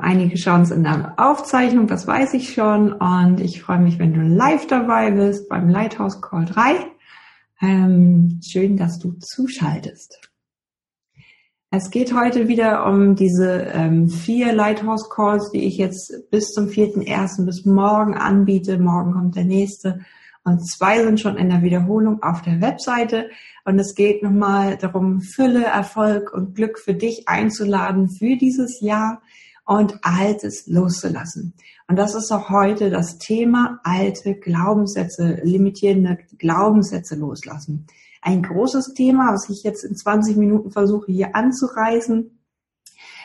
Einige schauen es in der Aufzeichnung, das weiß ich schon. Und ich freue mich, wenn du live dabei bist beim Lighthouse Call 3. Ähm, schön, dass du zuschaltest. Es geht heute wieder um diese ähm, vier Lighthouse Calls, die ich jetzt bis zum 4.1. bis morgen anbiete. Morgen kommt der nächste. Und zwei sind schon in der Wiederholung auf der Webseite. Und es geht nochmal darum, Fülle, Erfolg und Glück für dich einzuladen für dieses Jahr und Altes loszulassen. Und das ist auch heute das Thema alte Glaubenssätze, limitierende Glaubenssätze loslassen. Ein großes Thema, was ich jetzt in 20 Minuten versuche hier anzureißen.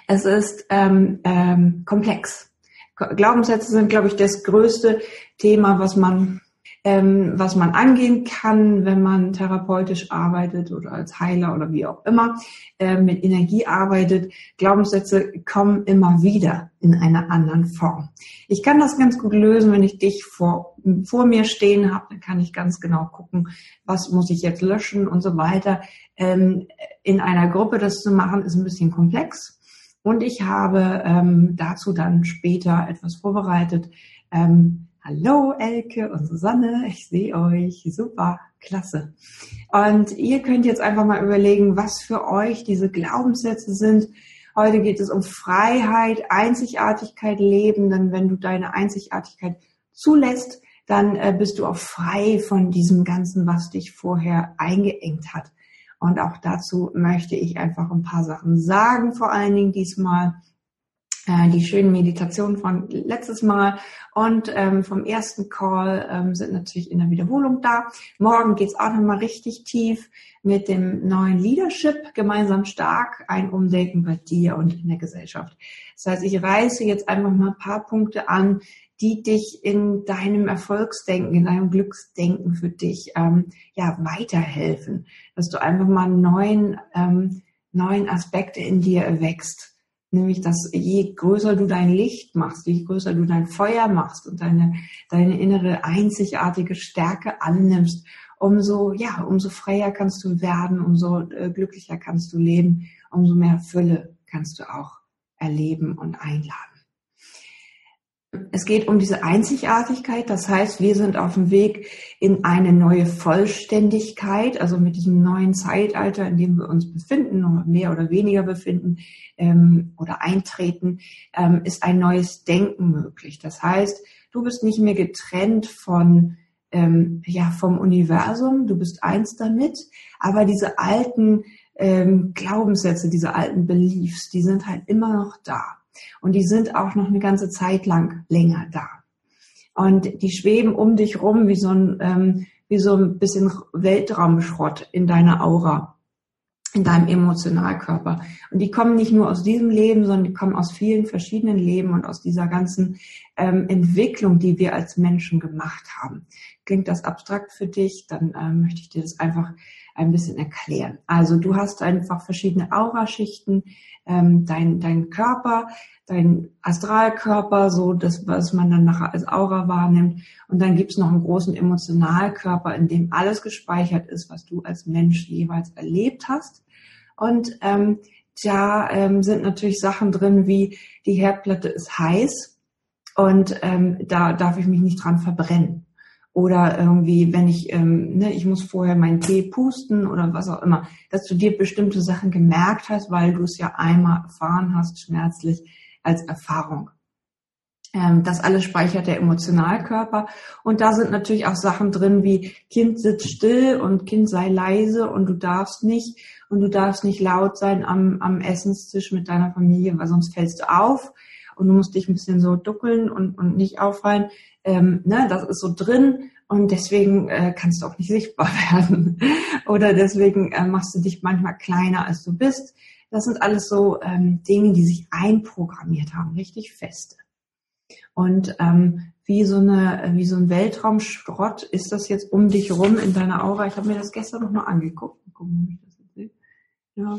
Es ist ähm, ähm, komplex. Glaubenssätze sind, glaube ich, das größte Thema, was man ähm, was man angehen kann, wenn man therapeutisch arbeitet oder als Heiler oder wie auch immer äh, mit Energie arbeitet. Glaubenssätze kommen immer wieder in einer anderen Form. Ich kann das ganz gut lösen, wenn ich dich vor, vor mir stehen habe, dann kann ich ganz genau gucken, was muss ich jetzt löschen und so weiter. Ähm, in einer Gruppe das zu machen, ist ein bisschen komplex. Und ich habe ähm, dazu dann später etwas vorbereitet. Ähm, Hallo Elke und Susanne, ich sehe euch. Super, klasse. Und ihr könnt jetzt einfach mal überlegen, was für euch diese Glaubenssätze sind. Heute geht es um Freiheit, Einzigartigkeit leben, denn wenn du deine Einzigartigkeit zulässt, dann äh, bist du auch frei von diesem Ganzen, was dich vorher eingeengt hat. Und auch dazu möchte ich einfach ein paar Sachen sagen, vor allen Dingen diesmal äh, die schönen Meditationen von letztes Mal und ähm, vom ersten Call ähm, sind natürlich in der Wiederholung da. Morgen geht's auch nochmal richtig tief mit dem neuen Leadership, gemeinsam stark, ein Umdenken bei dir und in der Gesellschaft. Das heißt, ich reiße jetzt einfach mal ein paar Punkte an, die dich in deinem Erfolgsdenken, in deinem Glücksdenken für dich ähm, ja weiterhelfen, dass du einfach mal neuen ähm, neuen Aspekte in dir erwächst Nämlich, dass je größer du dein Licht machst, je größer du dein Feuer machst und deine, deine innere einzigartige Stärke annimmst, umso, ja, umso freier kannst du werden, umso äh, glücklicher kannst du leben, umso mehr Fülle kannst du auch erleben und einladen. Es geht um diese Einzigartigkeit, das heißt, wir sind auf dem Weg in eine neue Vollständigkeit, also mit diesem neuen Zeitalter, in dem wir uns befinden, mehr oder weniger befinden ähm, oder eintreten, ähm, ist ein neues Denken möglich. Das heißt, du bist nicht mehr getrennt von ähm, ja vom Universum, du bist eins damit, aber diese alten ähm, Glaubenssätze, diese alten Beliefs, die sind halt immer noch da. Und die sind auch noch eine ganze Zeit lang länger da. Und die schweben um dich rum wie so ein, ähm, wie so ein bisschen Weltraumschrott in deiner Aura, in deinem Emotionalkörper. Und die kommen nicht nur aus diesem Leben, sondern die kommen aus vielen verschiedenen Leben und aus dieser ganzen ähm, Entwicklung, die wir als Menschen gemacht haben. Klingt das abstrakt für dich? Dann ähm, möchte ich dir das einfach ein bisschen erklären. Also du hast einfach verschiedene Auraschichten, ähm, dein, dein Körper, dein Astralkörper, so das, was man dann nachher als Aura wahrnimmt. Und dann gibt's noch einen großen Emotionalkörper, in dem alles gespeichert ist, was du als Mensch jeweils erlebt hast. Und ähm, da ähm, sind natürlich Sachen drin, wie die Herdplatte ist heiß und ähm, da darf ich mich nicht dran verbrennen. Oder irgendwie, wenn ich, ähm, ne, ich muss vorher meinen Tee pusten oder was auch immer, dass du dir bestimmte Sachen gemerkt hast, weil du es ja einmal erfahren hast, schmerzlich als Erfahrung. Ähm, das alles speichert der Emotionalkörper. Und da sind natürlich auch Sachen drin wie Kind sitzt still und Kind sei leise und du darfst nicht und du darfst nicht laut sein am, am Essenstisch mit deiner Familie, weil sonst fällst du auf und du musst dich ein bisschen so duckeln und, und nicht auffallen. Ähm, ne, das ist so drin und deswegen äh, kannst du auch nicht sichtbar werden. Oder deswegen äh, machst du dich manchmal kleiner, als du bist. Das sind alles so ähm, Dinge, die sich einprogrammiert haben, richtig feste. Und ähm, wie so eine, wie so ein Weltraumschrott ist das jetzt um dich rum in deiner Aura. Ich habe mir das gestern noch mal angeguckt. Gucken, ich das jetzt sehe. Ja.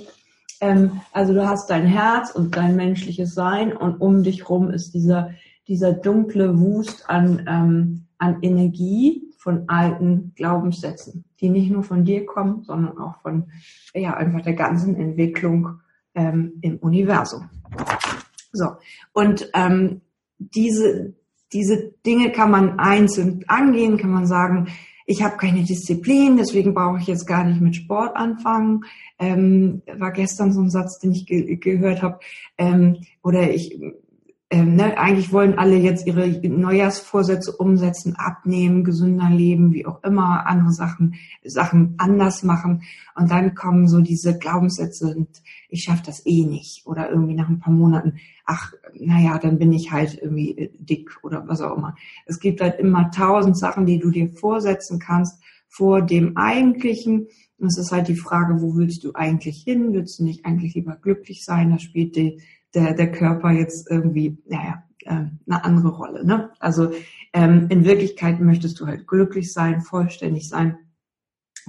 Ähm, also du hast dein Herz und dein menschliches Sein und um dich rum ist dieser, dieser dunkle Wust an, ähm, an Energie von alten Glaubenssätzen, die nicht nur von dir kommen, sondern auch von ja einfach der ganzen Entwicklung ähm, im Universum. So, und ähm, diese, diese Dinge kann man einzeln angehen, kann man sagen, ich habe keine Disziplin, deswegen brauche ich jetzt gar nicht mit Sport anfangen. Ähm, war gestern so ein Satz, den ich ge gehört habe. Ähm, oder ich ähm, ne, eigentlich wollen alle jetzt ihre Neujahrsvorsätze umsetzen, abnehmen, gesünder leben, wie auch immer, andere Sachen, Sachen anders machen. Und dann kommen so diese Glaubenssätze und ich schaffe das eh nicht. Oder irgendwie nach ein paar Monaten, ach, naja, dann bin ich halt irgendwie äh, dick oder was auch immer. Es gibt halt immer tausend Sachen, die du dir vorsetzen kannst vor dem eigentlichen. Und es ist halt die Frage, wo willst du eigentlich hin? Willst du nicht eigentlich lieber glücklich sein? Da spielt die der, der Körper jetzt irgendwie, naja, äh, eine andere Rolle. Ne? Also ähm, in Wirklichkeit möchtest du halt glücklich sein, vollständig sein.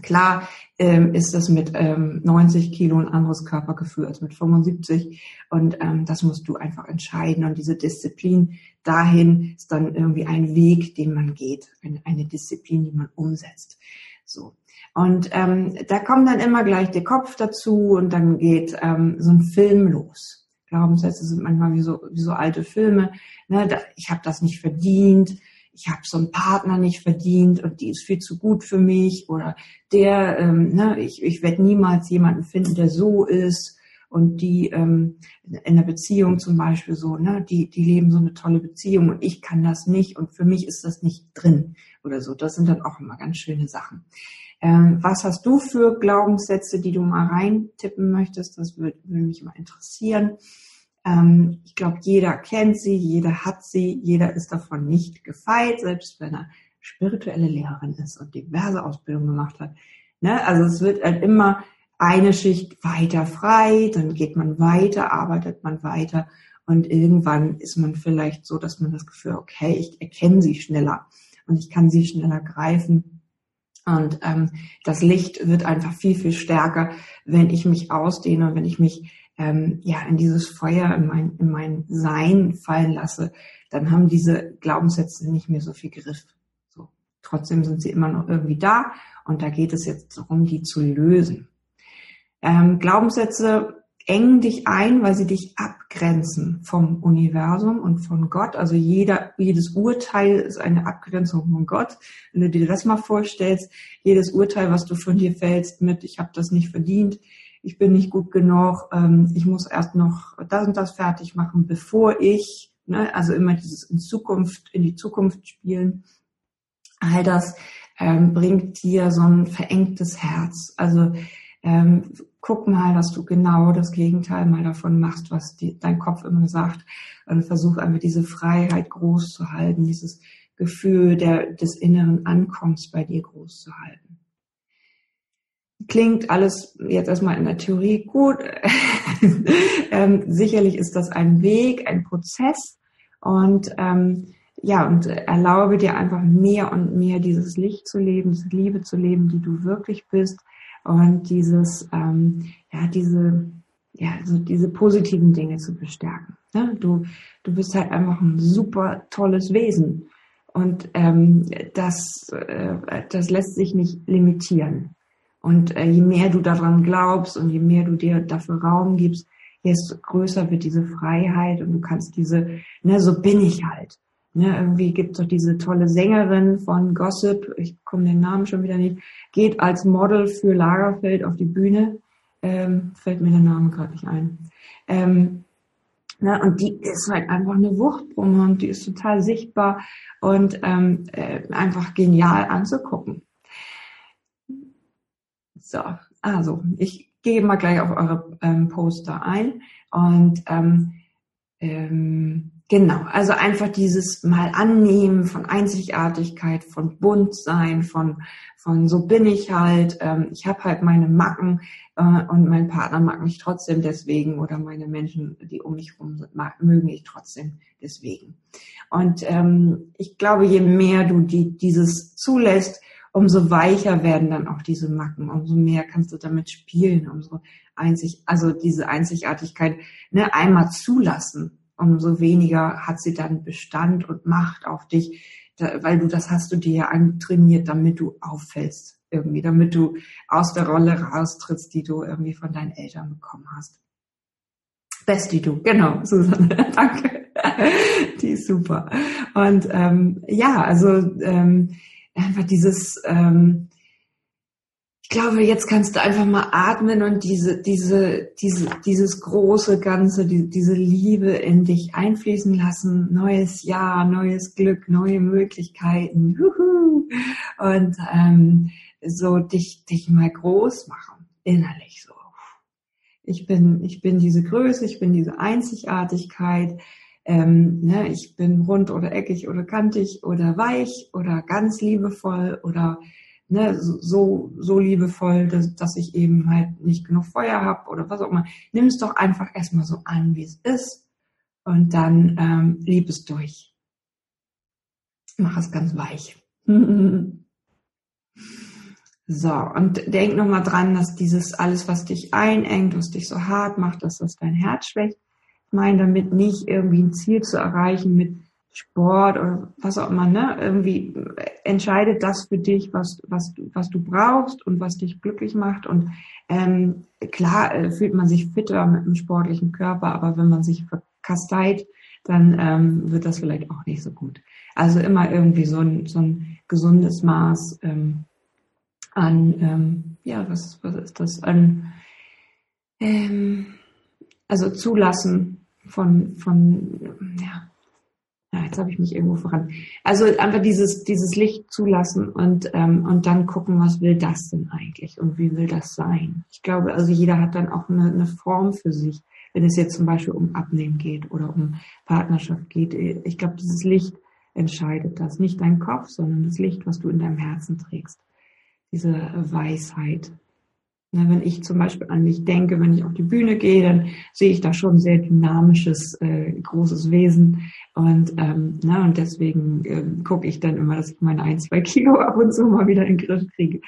Klar ähm, ist das mit ähm, 90 Kilo ein anderes Körpergefühl als mit 75 und ähm, das musst du einfach entscheiden und diese Disziplin dahin ist dann irgendwie ein Weg, den man geht, eine, eine Disziplin, die man umsetzt. So und ähm, da kommt dann immer gleich der Kopf dazu und dann geht ähm, so ein Film los. Glaubenssätze sind manchmal wie so, wie so alte Filme. Ne? Ich habe das nicht verdient, ich habe so einen Partner nicht verdient und die ist viel zu gut für mich oder der, ähm, ne, ich, ich werde niemals jemanden finden, der so ist und die ähm, in der Beziehung zum Beispiel so, ne, die, die leben so eine tolle Beziehung und ich kann das nicht und für mich ist das nicht drin oder so. Das sind dann auch immer ganz schöne Sachen. Ähm, was hast du für Glaubenssätze, die du mal reintippen möchtest? Das würde, würde mich mal interessieren. Ähm, ich glaube, jeder kennt sie, jeder hat sie, jeder ist davon nicht gefeit, selbst wenn er spirituelle Lehrerin ist und diverse Ausbildungen gemacht hat. Ne? Also es wird halt immer eine Schicht weiter frei, dann geht man weiter, arbeitet man weiter und irgendwann ist man vielleicht so, dass man das Gefühl, okay, ich erkenne sie schneller und ich kann sie schneller greifen und ähm, das Licht wird einfach viel, viel stärker, wenn ich mich ausdehne, wenn ich mich ähm, ja in dieses Feuer, in mein, in mein Sein fallen lasse, dann haben diese Glaubenssätze nicht mehr so viel Griff. So. Trotzdem sind sie immer noch irgendwie da und da geht es jetzt darum, die zu lösen. Ähm, Glaubenssätze engen dich ein, weil sie dich abgrenzen vom Universum und von Gott. Also jeder, jedes Urteil ist eine Abgrenzung von Gott. Wenn du dir das mal vorstellst, jedes Urteil, was du von dir fällst mit, ich habe das nicht verdient, ich bin nicht gut genug, ähm, ich muss erst noch das und das fertig machen, bevor ich, ne, also immer dieses in Zukunft, in die Zukunft spielen, all das ähm, bringt dir so ein verengtes Herz. Also ähm, guck mal, dass du genau das Gegenteil mal davon machst, was die, dein Kopf immer sagt. Und versuch einfach diese Freiheit groß zu halten, dieses Gefühl der, des inneren Ankommens bei dir groß zu halten. Klingt alles jetzt erstmal in der Theorie gut. ähm, sicherlich ist das ein Weg, ein Prozess und ähm, ja, und erlaube dir einfach mehr und mehr dieses Licht zu leben, diese Liebe zu leben, die du wirklich bist und dieses, ähm, ja, diese, ja, also diese positiven Dinge zu bestärken. Ne? Du, du bist halt einfach ein super tolles Wesen und ähm, das, äh, das lässt sich nicht limitieren. Und äh, je mehr du daran glaubst und je mehr du dir dafür Raum gibst, desto größer wird diese Freiheit und du kannst diese, ne, so bin ich halt. Ne, irgendwie gibt es doch diese tolle Sängerin von Gossip, ich komme den Namen schon wieder nicht, geht als Model für Lagerfeld auf die Bühne. Ähm, fällt mir der Name gerade nicht ein. Ähm, ne, und die ist halt einfach eine Wuchtbrumme und die ist total sichtbar und ähm, äh, einfach genial anzugucken. So, also ich gehe mal gleich auf eure ähm, Poster ein und ähm, ähm, genau, also einfach dieses mal annehmen von Einzigartigkeit, von Buntsein, von von so bin ich halt, ähm, ich habe halt meine Macken äh, und mein Partner mag mich trotzdem deswegen oder meine Menschen, die um mich herum sind, mag, mögen ich trotzdem deswegen. Und ähm, ich glaube, je mehr du die, dieses zulässt, umso weicher werden dann auch diese Macken, umso mehr kannst du damit spielen, umso einzig, also diese Einzigartigkeit ne, einmal zulassen, umso weniger hat sie dann Bestand und Macht auf dich, da, weil du das hast du dir ja antrainiert, damit du auffällst irgendwie, damit du aus der Rolle raustrittst, die du irgendwie von deinen Eltern bekommen hast. Besti du, genau, Susanne, danke. Die ist super. Und ähm, ja, also ähm, einfach dieses, ähm, glaube, jetzt kannst du einfach mal atmen und diese, diese, diese, dieses große Ganze, die, diese Liebe in dich einfließen lassen. Neues Jahr, neues Glück, neue Möglichkeiten. Juhu. Und ähm, so dich, dich mal groß machen, innerlich so. Ich bin, ich bin diese Größe, ich bin diese Einzigartigkeit. Ähm, ne, ich bin rund oder eckig oder kantig oder weich oder ganz liebevoll oder ne, so, so liebevoll, dass, dass ich eben halt nicht genug Feuer habe oder was auch immer. Nimm es doch einfach erstmal so an, wie es ist und dann ähm, lieb es durch. Mach es ganz weich. so, und denk nochmal dran, dass dieses alles, was dich einengt, was dich so hart macht, dass das dein Herz schwächt. Ich meine damit nicht irgendwie ein Ziel zu erreichen mit Sport oder was auch immer, ne? Irgendwie entscheidet das für dich, was, was, was du brauchst und was dich glücklich macht. Und ähm, klar äh, fühlt man sich fitter mit einem sportlichen Körper, aber wenn man sich verkasteit, dann ähm, wird das vielleicht auch nicht so gut. Also immer irgendwie so ein, so ein gesundes Maß ähm, an, ähm, ja, was, was ist das, an, ähm, also zulassen von, von, ja, ja, jetzt habe ich mich irgendwo voran. Also einfach dieses, dieses Licht zulassen und, ähm, und dann gucken, was will das denn eigentlich und wie will das sein. Ich glaube, also jeder hat dann auch eine, eine Form für sich, wenn es jetzt zum Beispiel um Abnehmen geht oder um Partnerschaft geht. Ich glaube, dieses Licht entscheidet das. Nicht dein Kopf, sondern das Licht, was du in deinem Herzen trägst. Diese Weisheit, wenn ich zum Beispiel an mich denke, wenn ich auf die Bühne gehe, dann sehe ich da schon sehr dynamisches, äh, großes Wesen. Und, ähm, na, und deswegen äh, gucke ich dann immer, dass ich meine ein, zwei Kilo ab und zu mal wieder in den Griff kriege,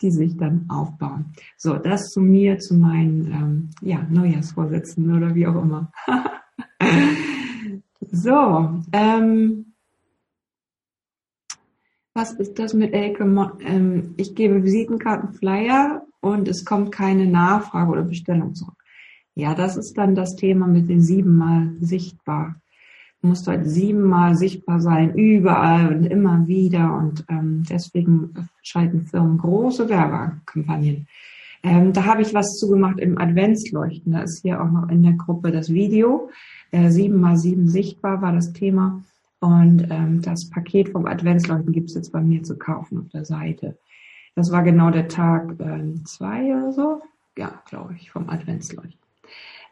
die sich dann aufbauen. So, das zu mir, zu meinen ähm, ja, Neujahrsvorsätzen oder wie auch immer. so, ähm, was ist das mit Elke? Ähm, ich gebe Visitenkarten, Flyer und es kommt keine Nachfrage oder Bestellung zurück. Ja, das ist dann das Thema mit den siebenmal sichtbar. Du musst halt siebenmal sichtbar sein, überall und immer wieder. Und ähm, deswegen schalten Firmen große Werbekampagnen. Ähm, da habe ich was zugemacht im Adventsleuchten. Da ist hier auch noch in der Gruppe das Video. Äh, sieben mal sieben sichtbar war das Thema. Und ähm, das Paket vom Adventsleuchten gibt es jetzt bei mir zu kaufen auf der Seite. Das war genau der Tag äh, zwei oder so. Ja, glaube ich, vom Adventsleuchten.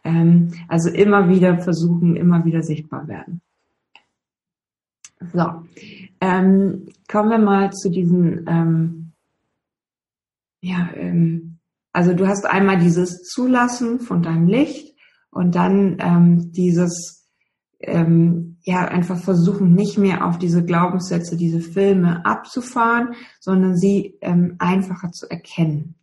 Ähm, also immer wieder versuchen, immer wieder sichtbar werden. So, ähm, kommen wir mal zu diesen, ähm, ja, ähm, also du hast einmal dieses Zulassen von deinem Licht und dann ähm, dieses ähm, ja einfach versuchen, nicht mehr auf diese Glaubenssätze, diese Filme abzufahren, sondern sie ähm, einfacher zu erkennen.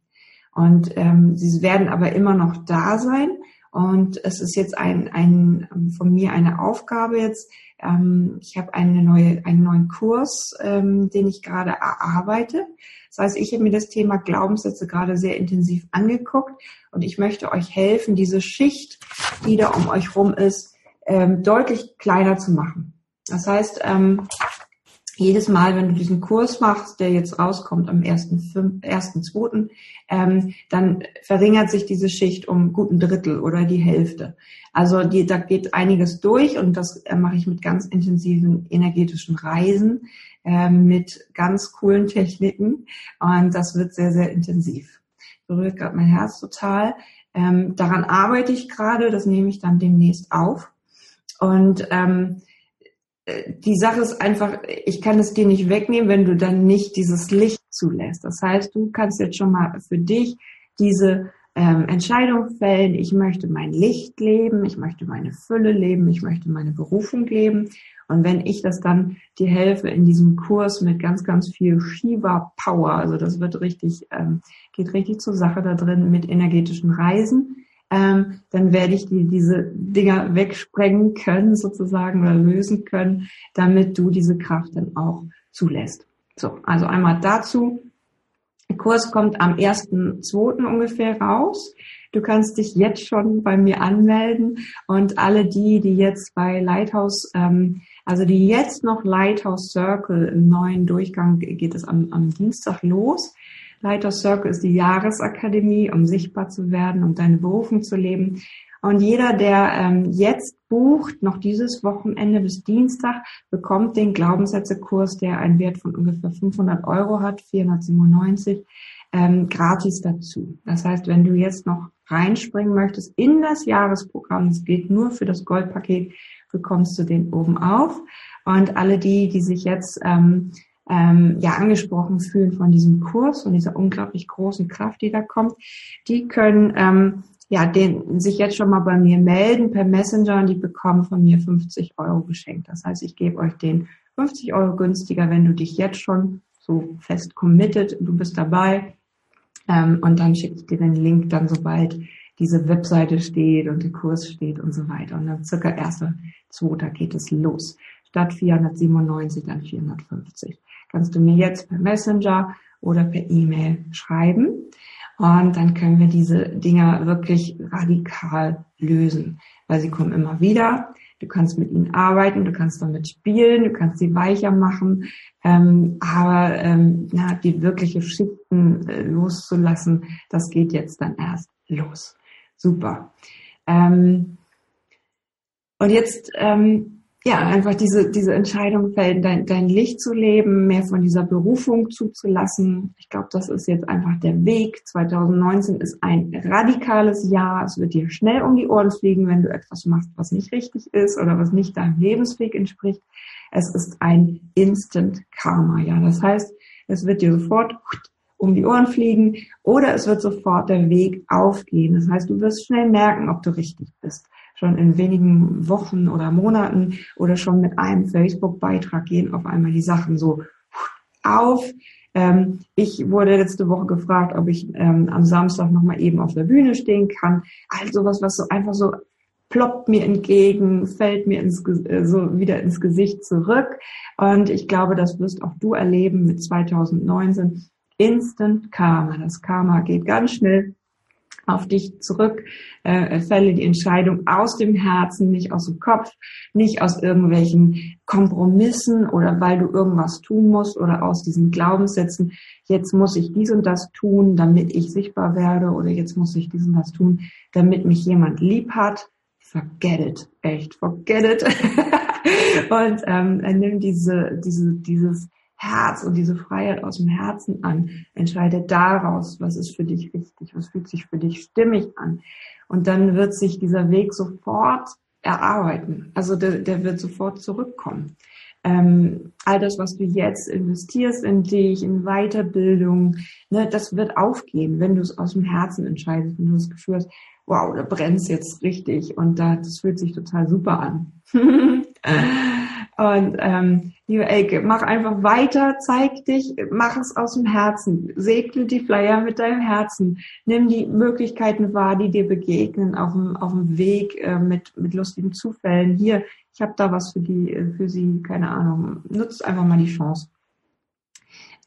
Und ähm, sie werden aber immer noch da sein. Und es ist jetzt ein, ein von mir eine Aufgabe jetzt. Ähm, ich habe eine neue, einen neuen Kurs, ähm, den ich gerade erarbeite. Das heißt, ich habe mir das Thema Glaubenssätze gerade sehr intensiv angeguckt und ich möchte euch helfen, diese Schicht, die da um euch rum ist, ähm, deutlich kleiner zu machen. Das heißt, ähm, jedes Mal, wenn du diesen Kurs machst, der jetzt rauskommt am 1.2., ähm, dann verringert sich diese Schicht um guten Drittel oder die Hälfte. Also die, da geht einiges durch und das äh, mache ich mit ganz intensiven energetischen Reisen, äh, mit ganz coolen Techniken und das wird sehr, sehr intensiv. Berührt gerade mein Herz total. Ähm, daran arbeite ich gerade, das nehme ich dann demnächst auf. Und ähm, die Sache ist einfach, ich kann es dir nicht wegnehmen, wenn du dann nicht dieses Licht zulässt. Das heißt, du kannst jetzt schon mal für dich diese ähm, Entscheidung fällen, ich möchte mein Licht leben, ich möchte meine Fülle leben, ich möchte meine Berufung leben. Und wenn ich das dann dir helfe in diesem Kurs mit ganz, ganz viel Shiva Power, also das wird richtig, ähm, geht richtig zur Sache da drin mit energetischen Reisen, ähm, dann werde ich dir diese Dinger wegsprengen können sozusagen oder lösen können, damit du diese Kraft dann auch zulässt. So, also einmal dazu. Der Kurs kommt am 1.2. ungefähr raus. Du kannst dich jetzt schon bei mir anmelden und alle die, die jetzt bei Lighthouse, ähm, also die jetzt noch Lighthouse Circle im neuen Durchgang geht es am, am Dienstag los. Lighthouse Circle ist die Jahresakademie, um sichtbar zu werden, um deine Berufung zu leben. Und jeder, der ähm, jetzt bucht, noch dieses Wochenende bis Dienstag, bekommt den Glaubenssätzekurs, der einen Wert von ungefähr 500 Euro hat, 497, ähm, gratis dazu. Das heißt, wenn du jetzt noch reinspringen möchtest in das Jahresprogramm, das gilt nur für das Goldpaket, bekommst du den oben auf. Und alle die, die sich jetzt ähm, ähm, ja angesprochen fühlen von diesem Kurs und dieser unglaublich großen Kraft, die da kommt, die können ähm, ja, den, sich jetzt schon mal bei mir melden per Messenger und die bekommen von mir 50 Euro geschenkt. Das heißt, ich gebe euch den 50 Euro günstiger, wenn du dich jetzt schon so fest committed, du bist dabei. Ähm, und dann schicke ich dir den Link dann, sobald diese Webseite steht und der Kurs steht und so weiter. Und dann circa erster, zweiter geht es los. Statt 497 dann 450. Kannst du mir jetzt per Messenger oder per E-Mail schreiben. Und dann können wir diese Dinger wirklich radikal lösen, weil sie kommen immer wieder. Du kannst mit ihnen arbeiten, du kannst damit spielen, du kannst sie weicher machen, ähm, aber ähm, na, die wirkliche Schichten äh, loszulassen, das geht jetzt dann erst los. Super. Ähm, und jetzt ähm, ja, einfach diese, diese Entscheidung fällen, dein, dein Licht zu leben, mehr von dieser Berufung zuzulassen. Ich glaube, das ist jetzt einfach der Weg. 2019 ist ein radikales Jahr. Es wird dir schnell um die Ohren fliegen, wenn du etwas machst, was nicht richtig ist oder was nicht deinem Lebensweg entspricht. Es ist ein Instant Karma, ja. Das heißt, es wird dir sofort um die Ohren fliegen oder es wird sofort der Weg aufgehen. Das heißt, du wirst schnell merken, ob du richtig bist schon in wenigen Wochen oder Monaten oder schon mit einem Facebook-Beitrag gehen auf einmal die Sachen so auf. Ähm, ich wurde letzte Woche gefragt, ob ich ähm, am Samstag nochmal eben auf der Bühne stehen kann. All sowas, was so einfach so ploppt mir entgegen, fällt mir ins, äh, so wieder ins Gesicht zurück. Und ich glaube, das wirst auch du erleben mit 2019. Instant Karma. Das Karma geht ganz schnell auf dich zurück, äh, fälle die Entscheidung aus dem Herzen, nicht aus dem Kopf, nicht aus irgendwelchen Kompromissen oder weil du irgendwas tun musst oder aus diesen Glaubenssätzen, jetzt muss ich dies und das tun, damit ich sichtbar werde oder jetzt muss ich dies und das tun, damit mich jemand lieb hat. Forget it, echt, forget it. und ähm, nimm diese, diese, dieses Herz und diese Freiheit aus dem Herzen an. Entscheide daraus, was ist für dich richtig, was fühlt sich für dich stimmig an. Und dann wird sich dieser Weg sofort erarbeiten. Also der, der wird sofort zurückkommen. Ähm, all das, was du jetzt investierst in dich, in Weiterbildung, ne, das wird aufgehen, wenn du es aus dem Herzen entscheidest, wenn du das Gefühl hast, wow, da brennt jetzt richtig und da, das fühlt sich total super an. Und ähm, liebe Elke, mach einfach weiter, zeig dich, mach es aus dem Herzen, segle die Flyer mit deinem Herzen, nimm die Möglichkeiten wahr, die dir begegnen auf dem, auf dem Weg äh, mit, mit lustigen Zufällen. Hier, ich habe da was für die, äh, für sie, keine Ahnung, nutzt einfach mal die Chance.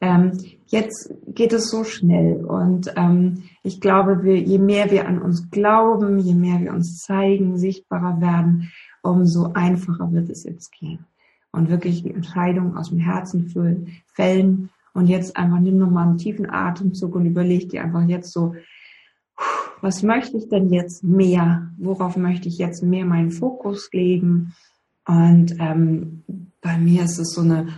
Ähm, jetzt geht es so schnell und ähm, ich glaube, wir, je mehr wir an uns glauben, je mehr wir uns zeigen, sichtbarer werden, umso einfacher wird es jetzt gehen und wirklich die Entscheidung aus dem Herzen füllen, fällen. Und jetzt einfach nimm nochmal einen tiefen Atemzug und überleg dir einfach jetzt so, was möchte ich denn jetzt mehr? Worauf möchte ich jetzt mehr meinen Fokus legen? Und ähm, bei mir ist es so eine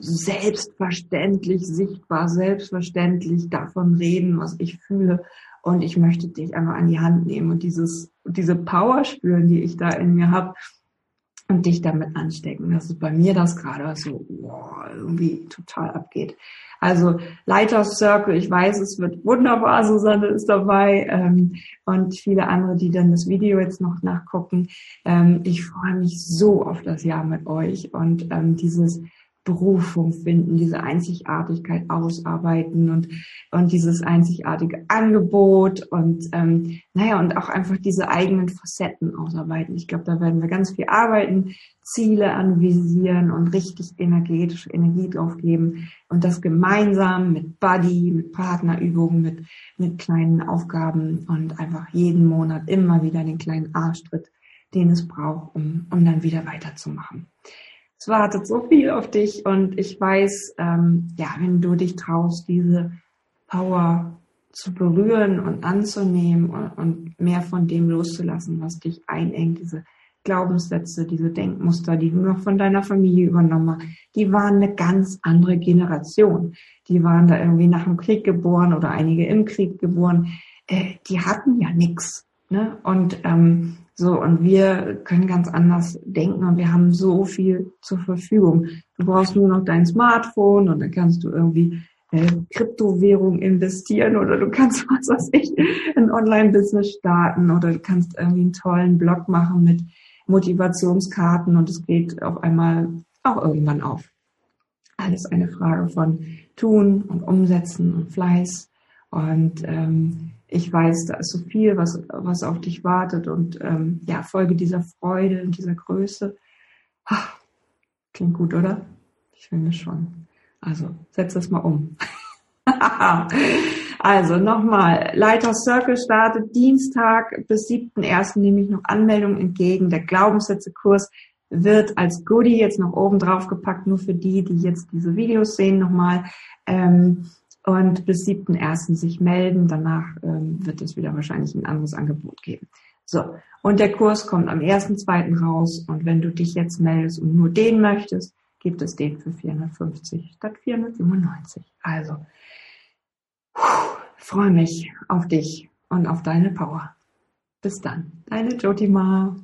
selbstverständlich sichtbar, selbstverständlich davon reden, was ich fühle. Und ich möchte dich einfach an die Hand nehmen und dieses, diese Power spüren, die ich da in mir habe und dich damit anstecken. Das ist bei mir das gerade so wow, irgendwie total abgeht. Also Lighthouse Circle, ich weiß, es wird wunderbar, Susanne ist dabei ähm, und viele andere, die dann das Video jetzt noch nachgucken. Ähm, ich freue mich so auf das Jahr mit euch und ähm, dieses Berufung finden, diese Einzigartigkeit ausarbeiten und, und dieses einzigartige Angebot und ähm, naja, und auch einfach diese eigenen Facetten ausarbeiten. Ich glaube, da werden wir ganz viel arbeiten, Ziele anvisieren und richtig energetische Energie drauf geben und das gemeinsam mit Buddy, mit Partnerübungen, mit, mit kleinen Aufgaben und einfach jeden Monat immer wieder den kleinen Arschtritt, den es braucht, um, um dann wieder weiterzumachen es wartet so viel auf dich und ich weiß, ähm, ja, wenn du dich traust, diese Power zu berühren und anzunehmen und, und, mehr von dem loszulassen, was dich einengt, diese Glaubenssätze, diese Denkmuster, die du noch von deiner Familie übernommen hast, die waren eine ganz andere Generation. Die waren da irgendwie nach dem Krieg geboren oder einige im Krieg geboren. Äh, die hatten ja nichts. Ne? Und ähm, so, und wir können ganz anders denken und wir haben so viel zur Verfügung. Du brauchst nur noch dein Smartphone und dann kannst du irgendwie äh, Kryptowährung investieren oder du kannst, was weiß ich, ein Online-Business starten oder du kannst irgendwie einen tollen Blog machen mit Motivationskarten und es geht auf einmal auch irgendwann auf. Alles eine Frage von Tun und Umsetzen und Fleiß und ähm, ich weiß, da ist so viel, was, was auf dich wartet und ähm, ja, Folge dieser Freude und dieser Größe. Ach, klingt gut, oder? Ich finde schon. Also, setz das mal um. also, nochmal. Lighthouse Circle startet Dienstag bis 7.1. nehme ich noch Anmeldungen entgegen. Der Glaubenssätze-Kurs wird als Goodie jetzt noch oben drauf gepackt, nur für die, die jetzt diese Videos sehen nochmal. Ähm, und bis 7.1. sich melden. Danach ähm, wird es wieder wahrscheinlich ein anderes Angebot geben. So, und der Kurs kommt am 1.2. raus und wenn du dich jetzt meldest und nur den möchtest, gibt es den für 450 statt 497. Also, freue mich auf dich und auf deine Power. Bis dann, deine Jotima.